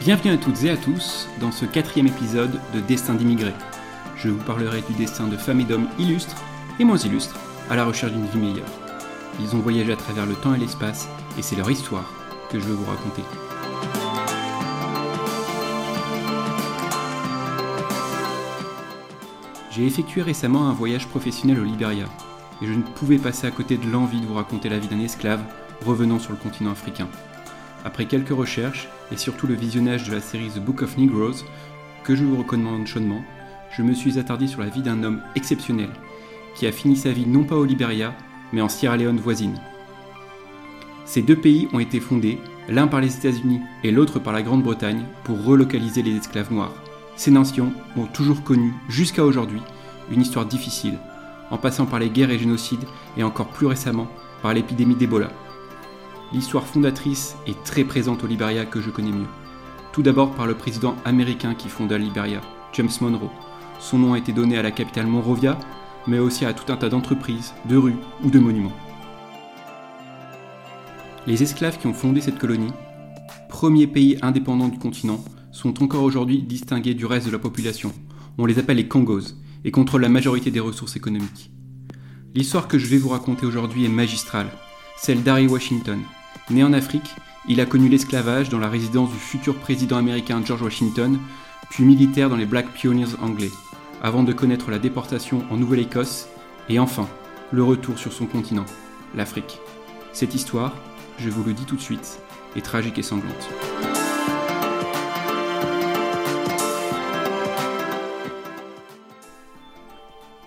Bienvenue à toutes et à tous dans ce quatrième épisode de Destin d'immigrés. Je vous parlerai du destin de femmes et d'hommes illustres et moins illustres à la recherche d'une vie meilleure. Ils ont voyagé à travers le temps et l'espace et c'est leur histoire que je veux vous raconter. J'ai effectué récemment un voyage professionnel au Liberia et je ne pouvais passer à côté de l'envie de vous raconter la vie d'un esclave revenant sur le continent africain. Après quelques recherches et surtout le visionnage de la série The Book of Negroes, que je vous recommande chaudement, je me suis attardé sur la vie d'un homme exceptionnel qui a fini sa vie non pas au Liberia, mais en Sierra Leone voisine. Ces deux pays ont été fondés, l'un par les États-Unis et l'autre par la Grande-Bretagne, pour relocaliser les esclaves noirs. Ces nations ont toujours connu, jusqu'à aujourd'hui, une histoire difficile, en passant par les guerres et génocides et encore plus récemment par l'épidémie d'Ebola. L'histoire fondatrice est très présente au Liberia que je connais mieux. Tout d'abord par le président américain qui fonda le Liberia, James Monroe. Son nom a été donné à la capitale Monrovia, mais aussi à tout un tas d'entreprises, de rues ou de monuments. Les esclaves qui ont fondé cette colonie, premier pays indépendant du continent, sont encore aujourd'hui distingués du reste de la population. On les appelle les Kongos et contrôlent la majorité des ressources économiques. L'histoire que je vais vous raconter aujourd'hui est magistrale, celle d'Harry Washington. Né en Afrique, il a connu l'esclavage dans la résidence du futur président américain George Washington, puis militaire dans les Black Pioneers anglais, avant de connaître la déportation en Nouvelle-Écosse et enfin le retour sur son continent, l'Afrique. Cette histoire, je vous le dis tout de suite, est tragique et sanglante.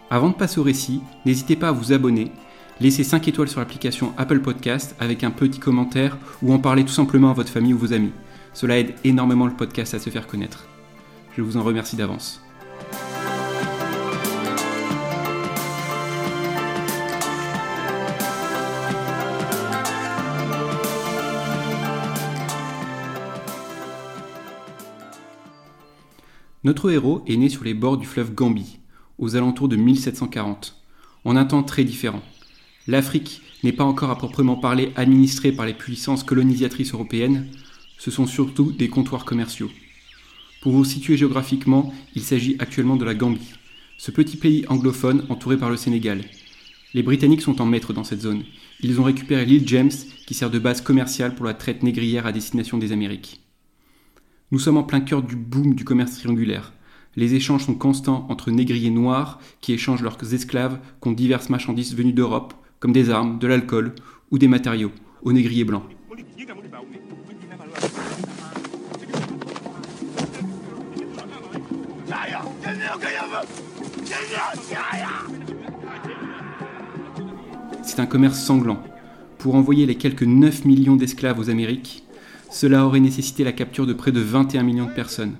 Avant de passer au récit, n'hésitez pas à vous abonner, laisser 5 étoiles sur l'application Apple Podcast avec un petit commentaire ou en parler tout simplement à votre famille ou vos amis. Cela aide énormément le podcast à se faire connaître. Je vous en remercie d'avance. Notre héros est né sur les bords du fleuve Gambie, aux alentours de 1740, en un temps très différent. L'Afrique n'est pas encore à proprement parler administrée par les puissances colonisatrices européennes, ce sont surtout des comptoirs commerciaux. Pour vous situer géographiquement, il s'agit actuellement de la Gambie, ce petit pays anglophone entouré par le Sénégal. Les Britanniques sont en maître dans cette zone. Ils ont récupéré l'île James qui sert de base commerciale pour la traite négrière à destination des Amériques. Nous sommes en plein cœur du boom du commerce triangulaire. Les échanges sont constants entre négriers noirs qui échangent leurs esclaves contre diverses marchandises venues d'Europe, comme des armes, de l'alcool ou des matériaux, aux négriers blancs. C'est un commerce sanglant. Pour envoyer les quelques 9 millions d'esclaves aux Amériques, cela aurait nécessité la capture de près de 21 millions de personnes.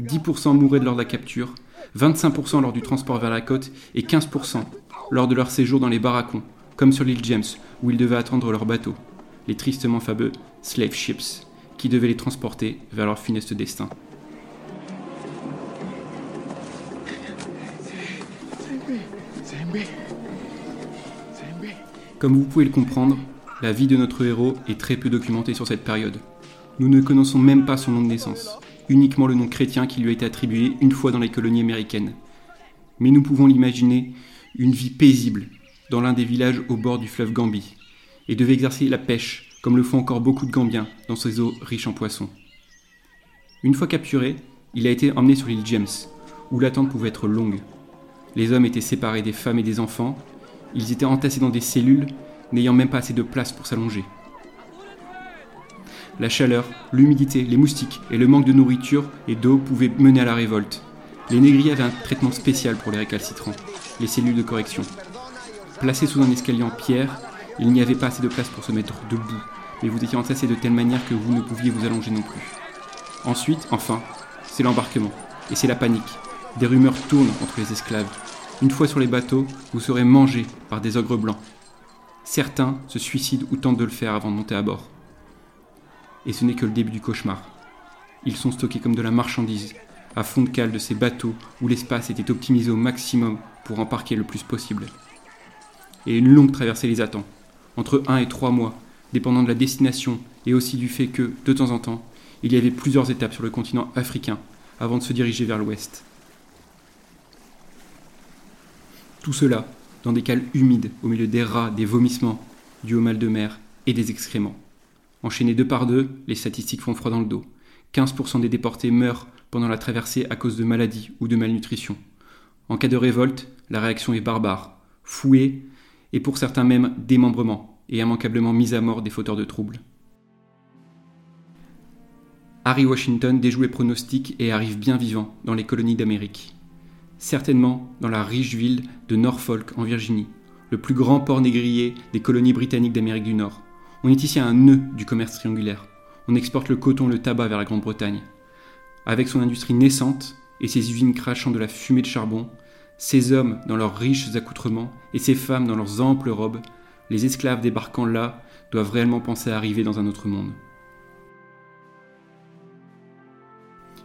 10% mouraient lors de la capture, 25% lors du transport vers la côte et 15% lors de leur séjour dans les barracons, comme sur l'île James, où ils devaient attendre leur bateau, les tristement fameux slave ships, qui devaient les transporter vers leur funeste destin. Comme vous pouvez le comprendre, la vie de notre héros est très peu documentée sur cette période. Nous ne connaissons même pas son nom de naissance, uniquement le nom chrétien qui lui a été attribué une fois dans les colonies américaines. Mais nous pouvons l'imaginer une vie paisible dans l'un des villages au bord du fleuve Gambie, et devait exercer la pêche, comme le font encore beaucoup de Gambiens dans ces eaux riches en poissons. Une fois capturé, il a été emmené sur l'île James, où l'attente pouvait être longue. Les hommes étaient séparés des femmes et des enfants, ils étaient entassés dans des cellules, n'ayant même pas assez de place pour s'allonger. La chaleur, l'humidité, les moustiques et le manque de nourriture et d'eau pouvaient mener à la révolte. Les négriers avaient un traitement spécial pour les récalcitrants, les cellules de correction. Placés sous un escalier en pierre, il n'y avait pas assez de place pour se mettre debout, mais vous étiez entassés de telle manière que vous ne pouviez vous allonger non plus. Ensuite, enfin, c'est l'embarquement, et c'est la panique. Des rumeurs tournent entre les esclaves. Une fois sur les bateaux, vous serez mangés par des ogres blancs. Certains se suicident ou tentent de le faire avant de monter à bord et ce n'est que le début du cauchemar. Ils sont stockés comme de la marchandise, à fond de cale de ces bateaux où l'espace était optimisé au maximum pour embarquer le plus possible. Et une longue traversée les attend, entre un et trois mois, dépendant de la destination et aussi du fait que, de temps en temps, il y avait plusieurs étapes sur le continent africain avant de se diriger vers l'ouest. Tout cela dans des cales humides au milieu des rats, des vomissements, du haut mal de mer et des excréments. Enchaînés deux par deux, les statistiques font froid dans le dos. 15% des déportés meurent pendant la traversée à cause de maladies ou de malnutrition. En cas de révolte, la réaction est barbare, fouée et pour certains même démembrement et immanquablement mise à mort des fauteurs de troubles. Harry Washington déjoue les pronostics et arrive bien vivant dans les colonies d'Amérique. Certainement dans la riche ville de Norfolk en Virginie, le plus grand port négrier des colonies britanniques d'Amérique du Nord. On est ici à un nœud du commerce triangulaire. On exporte le coton, le tabac vers la Grande-Bretagne. Avec son industrie naissante et ses usines crachant de la fumée de charbon, ces hommes dans leurs riches accoutrements et ces femmes dans leurs amples robes, les esclaves débarquant là doivent réellement penser à arriver dans un autre monde.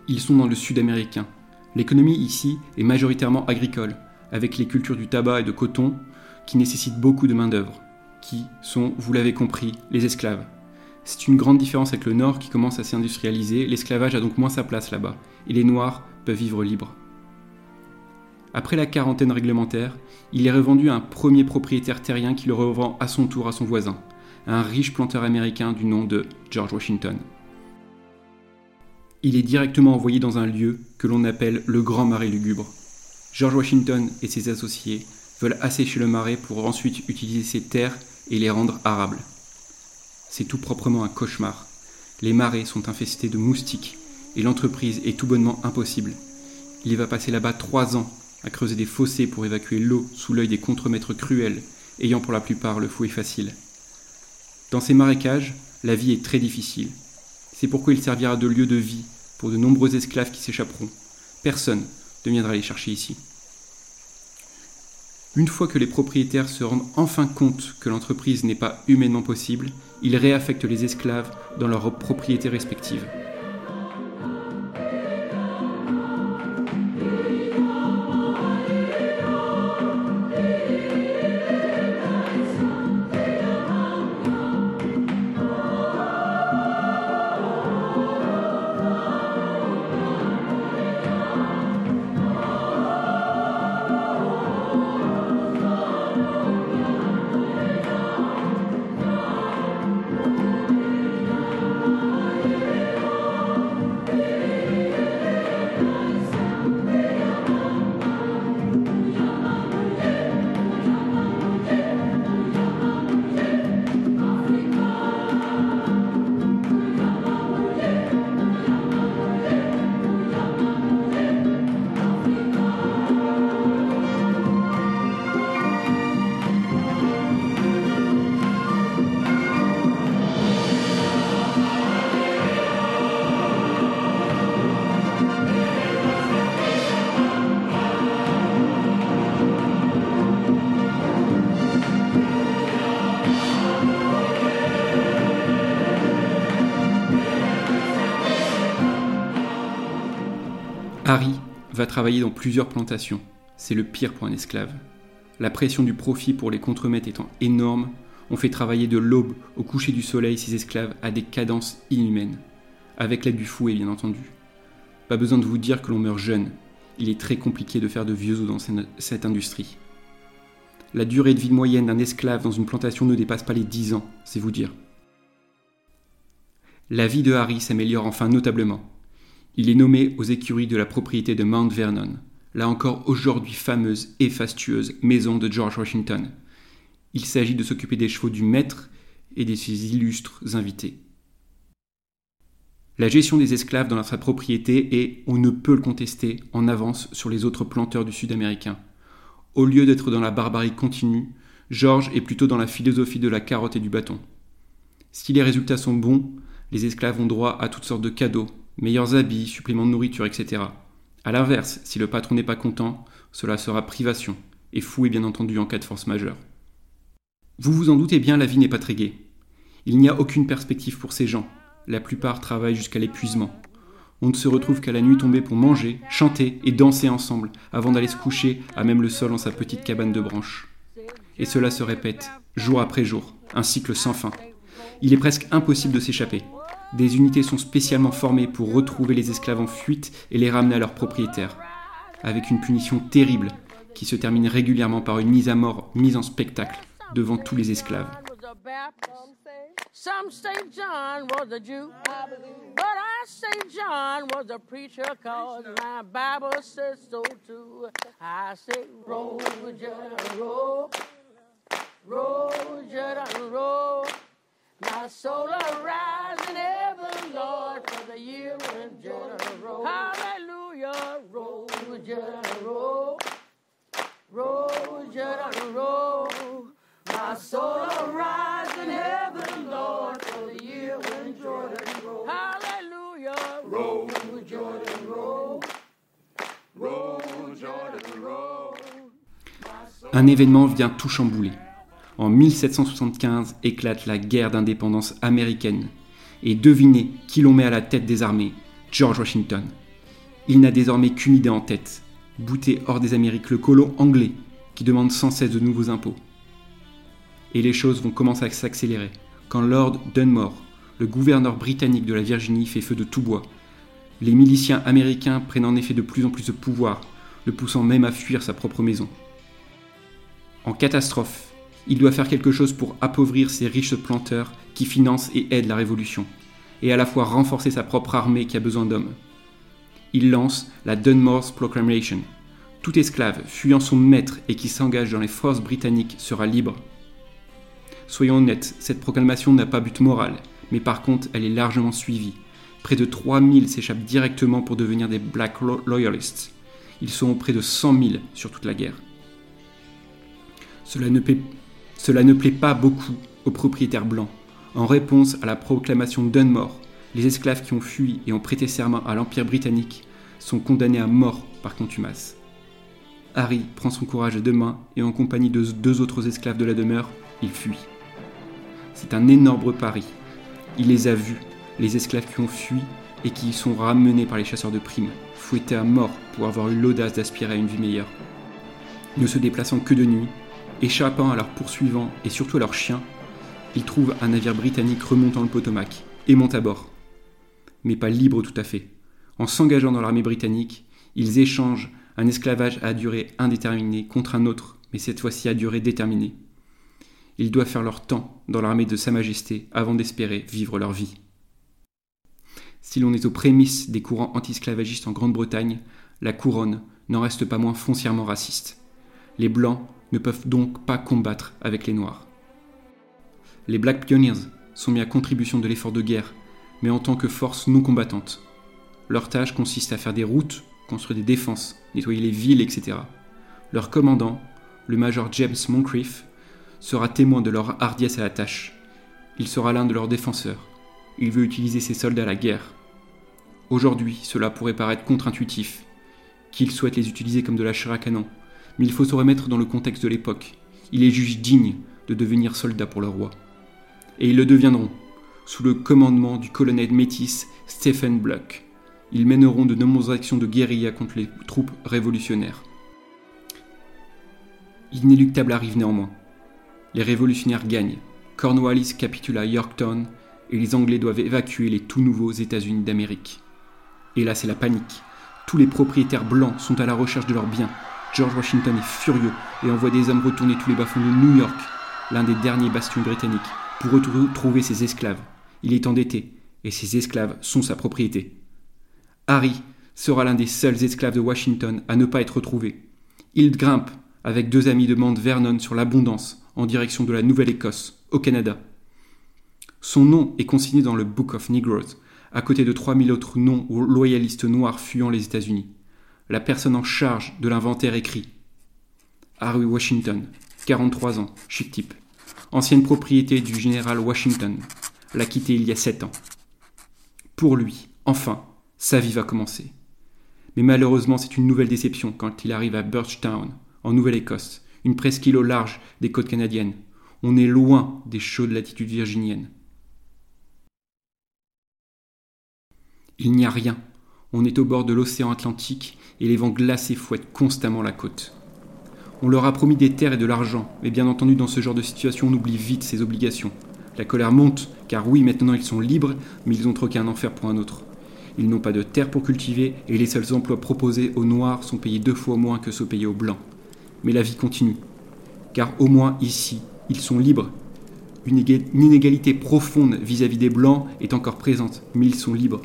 Ils sont dans le sud américain. L'économie ici est majoritairement agricole, avec les cultures du tabac et de coton qui nécessitent beaucoup de main-d'œuvre, qui sont, vous l'avez compris, les esclaves. C'est une grande différence avec le Nord qui commence à s'industrialiser, l'esclavage a donc moins sa place là-bas, et les Noirs peuvent vivre libres. Après la quarantaine réglementaire, il est revendu à un premier propriétaire terrien qui le revend à son tour à son voisin, un riche planteur américain du nom de George Washington. Il est directement envoyé dans un lieu que l'on appelle le Grand Marais Lugubre. George Washington et ses associés veulent assécher le marais pour ensuite utiliser ses terres et les rendre arables. C'est tout proprement un cauchemar. Les marais sont infestés de moustiques et l'entreprise est tout bonnement impossible. Il va passer là-bas trois ans à creuser des fossés pour évacuer l'eau sous l'œil des contremaîtres cruels, ayant pour la plupart le fouet facile. Dans ces marécages, la vie est très difficile. C'est pourquoi il servira de lieu de vie pour de nombreux esclaves qui s'échapperont. Personne ne viendra les chercher ici. Une fois que les propriétaires se rendent enfin compte que l'entreprise n'est pas humainement possible, ils réaffectent les esclaves dans leurs propriétés respectives. Va travailler dans plusieurs plantations. C'est le pire pour un esclave. La pression du profit pour les contremaîtres étant énorme, on fait travailler de l'aube au coucher du soleil ces esclaves à des cadences inhumaines. Avec l'aide du fouet, bien entendu. Pas besoin de vous dire que l'on meurt jeune. Il est très compliqué de faire de vieux os dans cette industrie. La durée de vie moyenne d'un esclave dans une plantation ne dépasse pas les 10 ans, c'est vous dire. La vie de Harry s'améliore enfin notablement. Il est nommé aux écuries de la propriété de Mount Vernon, là encore aujourd'hui fameuse et fastueuse maison de George Washington. Il s'agit de s'occuper des chevaux du maître et de ses illustres invités. La gestion des esclaves dans sa propriété est, on ne peut le contester, en avance sur les autres planteurs du Sud américain. Au lieu d'être dans la barbarie continue, George est plutôt dans la philosophie de la carotte et du bâton. Si les résultats sont bons, les esclaves ont droit à toutes sortes de cadeaux, meilleurs habits, suppléments de nourriture, etc. A l'inverse, si le patron n'est pas content, cela sera privation, et fouet bien entendu en cas de force majeure. Vous vous en doutez bien, la vie n'est pas très gaie. Il n'y a aucune perspective pour ces gens. La plupart travaillent jusqu'à l'épuisement. On ne se retrouve qu'à la nuit tombée pour manger, chanter et danser ensemble, avant d'aller se coucher à même le sol dans sa petite cabane de branches. Et cela se répète, jour après jour, un cycle sans fin. Il est presque impossible de s'échapper. Des unités sont spécialement formées pour retrouver les esclaves en fuite et les ramener à leurs propriétaires, avec une punition terrible qui se termine régulièrement par une mise à mort mise en spectacle devant tous les esclaves. Soul Lord, for the year when Jordan roll. Hallelujah, roll, Jordan, roll, roll, Jordan, roll. My soul arise in heaven, Lord, for the year when Jordan roll. Hallelujah, roll, Jordan, roll, roll, Jordan, roll. Un événement vient tout chambouler. En 1775 éclate la guerre d'indépendance américaine. Et devinez qui l'on met à la tête des armées George Washington. Il n'a désormais qu'une idée en tête bouter hors des Amériques le colon anglais qui demande sans cesse de nouveaux impôts. Et les choses vont commencer à s'accélérer quand Lord Dunmore, le gouverneur britannique de la Virginie, fait feu de tout bois. Les miliciens américains prennent en effet de plus en plus de pouvoir, le poussant même à fuir sa propre maison. En catastrophe, il doit faire quelque chose pour appauvrir ces riches planteurs qui financent et aident la révolution, et à la fois renforcer sa propre armée qui a besoin d'hommes. Il lance la Dunmore's Proclamation. Tout esclave fuyant son maître et qui s'engage dans les forces britanniques sera libre. Soyons honnêtes, cette proclamation n'a pas but moral, mais par contre elle est largement suivie. Près de 3000 s'échappent directement pour devenir des Black Loyalists. Ils sont près de 100 000 sur toute la guerre. Cela ne plaît pas beaucoup aux propriétaires blancs. En réponse à la proclamation Dunmore, les esclaves qui ont fui et ont prêté serment à l'Empire britannique sont condamnés à mort par contumace. Harry prend son courage à deux mains et en compagnie de deux autres esclaves de la demeure, il fuit. C'est un énorme pari. Il les a vus, les esclaves qui ont fui et qui y sont ramenés par les chasseurs de primes, fouettés à mort pour avoir eu l'audace d'aspirer à une vie meilleure. Ne se déplaçant que de nuit, échappant à leurs poursuivants et surtout à leurs chiens, ils trouvent un navire britannique remontant le Potomac et montent à bord. Mais pas libres tout à fait. En s'engageant dans l'armée britannique, ils échangent un esclavage à durée indéterminée contre un autre, mais cette fois-ci à durée déterminée. Ils doivent faire leur temps dans l'armée de Sa Majesté avant d'espérer vivre leur vie. Si l'on est aux prémices des courants anti-esclavagistes en Grande-Bretagne, la couronne n'en reste pas moins foncièrement raciste. Les Blancs ne peuvent donc pas combattre avec les Noirs. Les Black Pioneers sont mis à contribution de l'effort de guerre, mais en tant que force non combattante. Leur tâche consiste à faire des routes, construire des défenses, nettoyer les villes, etc. Leur commandant, le major James Moncrief, sera témoin de leur hardiesse à la tâche. Il sera l'un de leurs défenseurs. Il veut utiliser ses soldats à la guerre. Aujourd'hui, cela pourrait paraître contre-intuitif, qu'il souhaite les utiliser comme de la chair à canon, mais il faut se remettre dans le contexte de l'époque. Il est juge digne de devenir soldat pour le roi. Et ils le deviendront, sous le commandement du colonel métis Stephen Block. Ils mèneront de nombreuses actions de guérilla contre les troupes révolutionnaires. L'inéluctable arrive néanmoins. Les révolutionnaires gagnent. Cornwallis capitule à Yorktown et les Anglais doivent évacuer les tout nouveaux États-Unis d'Amérique. Et là, c'est la panique. Tous les propriétaires blancs sont à la recherche de leurs biens. George Washington est furieux et envoie des hommes retourner tous les bas-fonds de New York, l'un des derniers bastions britanniques, pour retrouver ses esclaves. Il est endetté et ses esclaves sont sa propriété. Harry sera l'un des seuls esclaves de Washington à ne pas être retrouvé. Il grimpe avec deux amis de Mount Vernon sur l'abondance en direction de la Nouvelle-Écosse, au Canada. Son nom est consigné dans le Book of Negroes, à côté de 3000 autres noms loyalistes noirs fuyant les États-Unis la personne en charge de l'inventaire écrit Harry Washington, 43 ans, chic type. Ancienne propriété du général Washington. L'a quitté il y a 7 ans. Pour lui, enfin, sa vie va commencer. Mais malheureusement, c'est une nouvelle déception quand il arrive à Birchtown, en Nouvelle-Écosse, une presqu'île au large des côtes canadiennes. On est loin des chaudes latitudes virginiennes. Il n'y a rien. On est au bord de l'océan Atlantique et les vents glacés fouettent constamment la côte. On leur a promis des terres et de l'argent, mais bien entendu dans ce genre de situation on oublie vite ses obligations. La colère monte, car oui, maintenant ils sont libres, mais ils ont troqué un enfer pour un autre. Ils n'ont pas de terre pour cultiver et les seuls emplois proposés aux Noirs sont payés deux fois moins que ceux payés aux Blancs. Mais la vie continue. Car au moins ici, ils sont libres. Une inégalité profonde vis-à-vis des Blancs est encore présente, mais ils sont libres.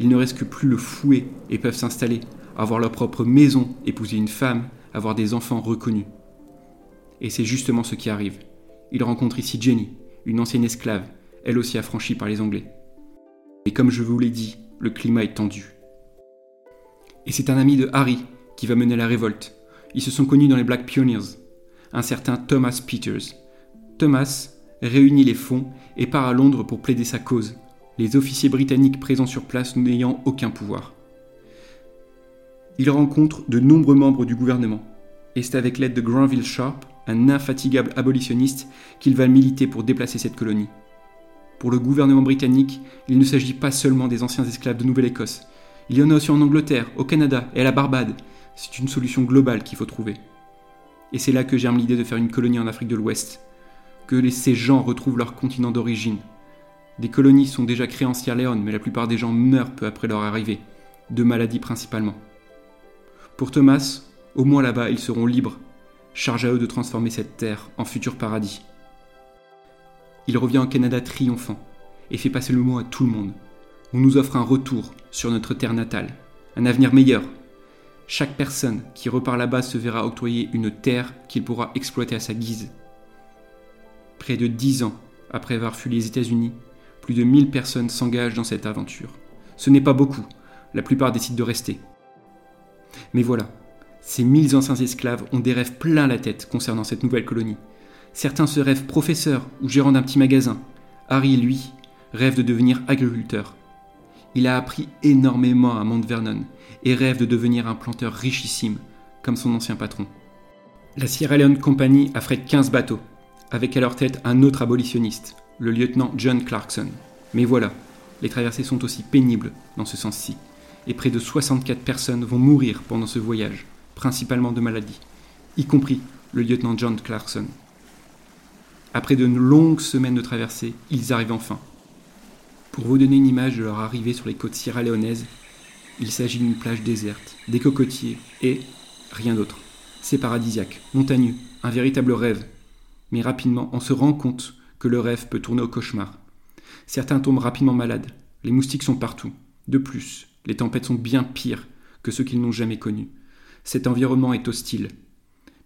Il ne que plus le fouet et peuvent s'installer, avoir leur propre maison, épouser une femme, avoir des enfants reconnus. Et c'est justement ce qui arrive. Ils rencontrent ici Jenny, une ancienne esclave, elle aussi affranchie par les Anglais. Et comme je vous l'ai dit, le climat est tendu. Et c'est un ami de Harry qui va mener la révolte. Ils se sont connus dans les Black Pioneers, un certain Thomas Peters. Thomas réunit les fonds et part à Londres pour plaider sa cause, les officiers britanniques présents sur place n'ayant aucun pouvoir. Il rencontre de nombreux membres du gouvernement, et c'est avec l'aide de Granville Sharp, un infatigable abolitionniste, qu'il va militer pour déplacer cette colonie. Pour le gouvernement britannique, il ne s'agit pas seulement des anciens esclaves de Nouvelle-Écosse. Il y en a aussi en Angleterre, au Canada et à la Barbade. C'est une solution globale qu'il faut trouver. Et c'est là que germe l'idée de faire une colonie en Afrique de l'Ouest. Que ces gens retrouvent leur continent d'origine. Des colonies sont déjà créées en Sierra Leone, mais la plupart des gens meurent peu après leur arrivée, de maladies principalement. Pour Thomas, au moins là-bas, ils seront libres. Charge à eux de transformer cette terre en futur paradis. Il revient au Canada triomphant et fait passer le mot à tout le monde. On nous offre un retour sur notre terre natale, un avenir meilleur. Chaque personne qui repart là-bas se verra octroyer une terre qu'il pourra exploiter à sa guise. Près de dix ans après avoir fui les États-Unis, plus de 1000 personnes s'engagent dans cette aventure. Ce n'est pas beaucoup, la plupart décident de rester. Mais voilà, ces mille anciens esclaves ont des rêves plein la tête concernant cette nouvelle colonie. Certains se rêvent professeur ou gérant d'un petit magasin. Harry, lui, rêve de devenir agriculteur. Il a appris énormément à Mount Vernon et rêve de devenir un planteur richissime, comme son ancien patron. La Sierra Leone Company affrète 15 bateaux, avec à leur tête un autre abolitionniste, le lieutenant John Clarkson. Mais voilà, les traversées sont aussi pénibles dans ce sens-ci, et près de 64 personnes vont mourir pendant ce voyage, principalement de maladies, y compris le lieutenant John Clarkson. Après de longues semaines de traversée, ils arrivent enfin. Pour vous donner une image de leur arrivée sur les côtes sierra-léonaises, il s'agit d'une plage déserte, des cocotiers et rien d'autre. C'est paradisiaque, montagneux, un véritable rêve. Mais rapidement, on se rend compte que le rêve peut tourner au cauchemar. Certains tombent rapidement malades, les moustiques sont partout. De plus, les tempêtes sont bien pires que ceux qu'ils n'ont jamais connus. Cet environnement est hostile,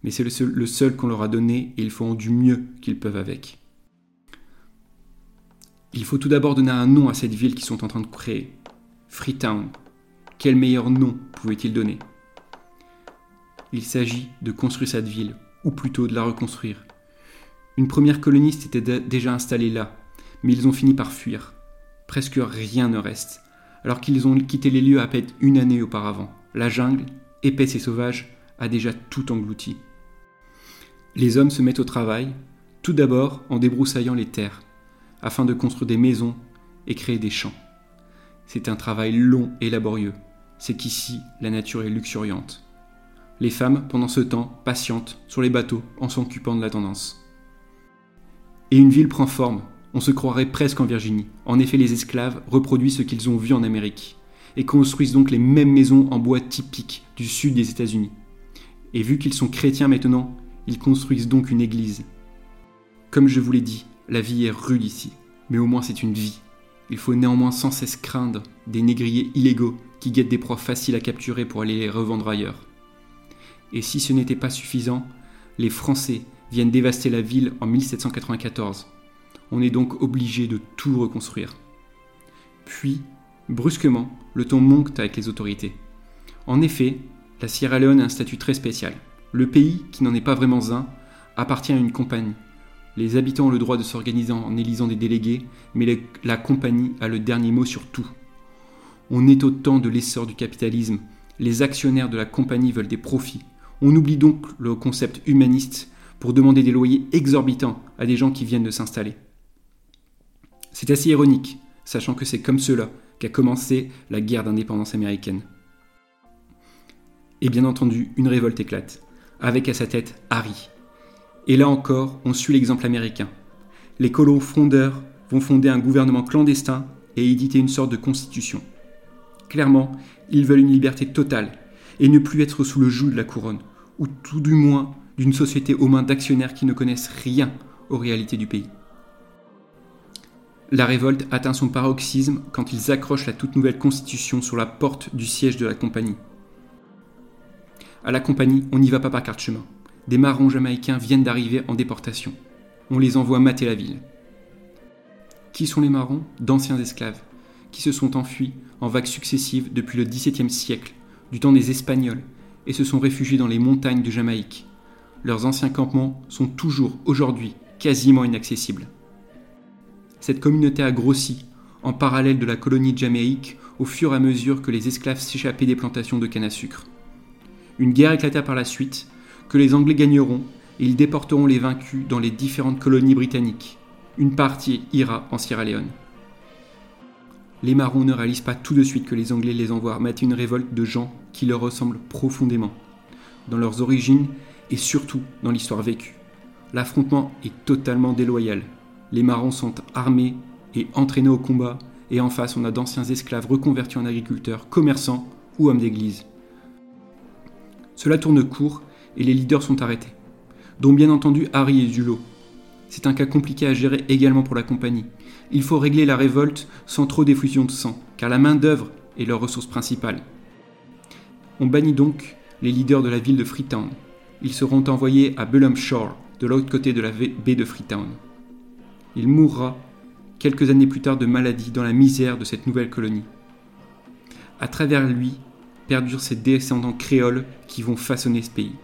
mais c'est le seul, qu'on leur a donné et ils font du mieux qu'ils peuvent avec. Il faut tout d'abord donner un nom à cette ville qu'ils sont en train de créer. Freetown. Quel meilleur nom pouvait-il donner? Il s'agit de construire cette ville, ou plutôt de la reconstruire. Une première coloniste était déjà installée là, mais ils ont fini par fuir. Presque rien ne reste, alors qu'ils ont quitté les lieux à peine une année auparavant. La jungle, épaisse et sauvage, a déjà tout englouti. Les hommes se mettent au travail, tout d'abord en débroussaillant les terres, afin de construire des maisons et créer des champs. C'est un travail long et laborieux, c'est qu'ici la nature est luxuriante. Les femmes, pendant ce temps, patientent sur les bateaux en s'occupant de la tendance. Et une ville prend forme, on se croirait presque en Virginie. En effet, les esclaves reproduisent ce qu'ils ont vu en Amérique, et construisent donc les mêmes maisons en bois typiques du sud des États-Unis. Et vu qu'ils sont chrétiens maintenant, ils construisent donc une église. Comme je vous l'ai dit, la vie est rude ici, mais au moins c'est une vie. Il faut néanmoins sans cesse craindre des négriers illégaux qui guettent des proies faciles à capturer pour aller les revendre ailleurs. Et si ce n'était pas suffisant, les Français viennent dévaster la ville en 1794. On est donc obligé de tout reconstruire. Puis, brusquement, le ton monte avec les autorités. En effet, la Sierra Leone a un statut très spécial. Le pays, qui n'en est pas vraiment un, appartient à une compagnie. Les habitants ont le droit de s'organiser en élisant des délégués, mais la compagnie a le dernier mot sur tout. On est au temps de l'essor du capitalisme. Les actionnaires de la compagnie veulent des profits. On oublie donc le concept humaniste pour demander des loyers exorbitants à des gens qui viennent de s'installer. C'est assez ironique, sachant que c'est comme cela qu'a commencé la guerre d'indépendance américaine. Et bien entendu, une révolte éclate avec à sa tête Harry. Et là encore, on suit l'exemple américain. les colons frondeurs vont fonder un gouvernement clandestin et éditer une sorte de constitution. Clairement, ils veulent une liberté totale et ne plus être sous le joug de la couronne, ou tout du moins d'une société aux mains d'actionnaires qui ne connaissent rien aux réalités du pays. La révolte atteint son paroxysme quand ils accrochent la toute nouvelle constitution sur la porte du siège de la compagnie. À la compagnie, on n'y va pas par carte chemin. Des marrons jamaïcains viennent d'arriver en déportation. On les envoie mater la ville. Qui sont les marrons D'anciens esclaves, qui se sont enfuis en vagues successives depuis le XVIIe siècle, du temps des Espagnols, et se sont réfugiés dans les montagnes de Jamaïque. Leurs anciens campements sont toujours aujourd'hui quasiment inaccessibles. Cette communauté a grossi, en parallèle de la colonie de Jamaïque, au fur et à mesure que les esclaves s'échappaient des plantations de canne à sucre. Une guerre éclata par la suite, que les Anglais gagneront, et ils déporteront les vaincus dans les différentes colonies britanniques. Une partie ira en Sierra Leone. Les marrons ne réalisent pas tout de suite que les Anglais les envoient mettre une révolte de gens qui leur ressemblent profondément, dans leurs origines et surtout dans l'histoire vécue. L'affrontement est totalement déloyal. Les marrons sont armés et entraînés au combat, et en face on a d'anciens esclaves reconvertis en agriculteurs, commerçants ou hommes d'église. Cela tourne court et les leaders sont arrêtés, dont bien entendu Harry et Zulot. C'est un cas compliqué à gérer également pour la compagnie. Il faut régler la révolte sans trop d'effusion de sang, car la main-d'œuvre est leur ressource principale. On bannit donc les leaders de la ville de Freetown. Ils seront envoyés à Shore, de l'autre côté de la baie de Freetown. Il mourra quelques années plus tard de maladie dans la misère de cette nouvelle colonie. À travers lui, perdurent ces descendants créoles qui vont façonner ce pays.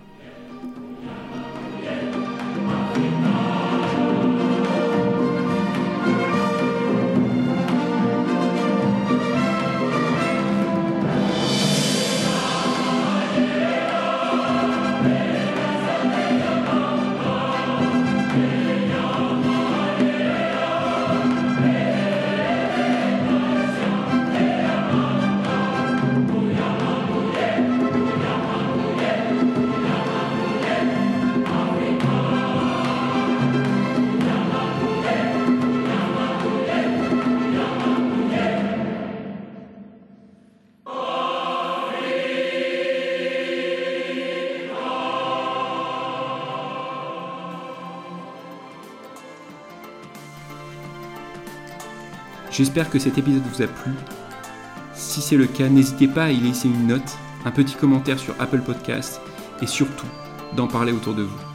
J'espère que cet épisode vous a plu. Si c'est le cas, n'hésitez pas à y laisser une note, un petit commentaire sur Apple Podcast et surtout d'en parler autour de vous.